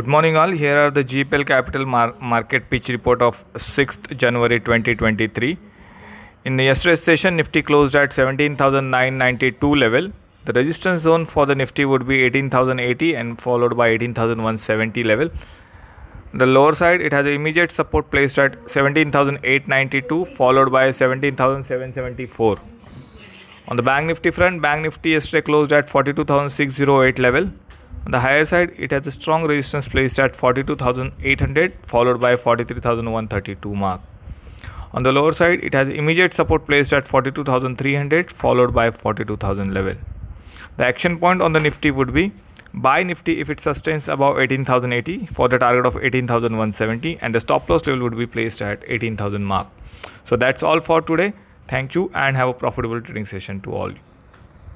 Good morning, all. Here are the GPL Capital Mar- Market Pitch Report of 6th January 2023. In the yesterday's session, Nifty closed at 17,992 level. The resistance zone for the Nifty would be 18,080 and followed by 18,170 level. The lower side, it has immediate support placed at 17,892 followed by 17,774. On the Bank Nifty front, Bank Nifty yesterday closed at 42,608 level. On the higher side, it has a strong resistance placed at 42,800 followed by 43,132 mark. On the lower side, it has immediate support placed at 42,300 followed by 42,000 level. The action point on the Nifty would be buy Nifty if it sustains above 18,080 for the target of 18,170 and the stop loss level would be placed at 18,000 mark. So that's all for today. Thank you and have a profitable trading session to all.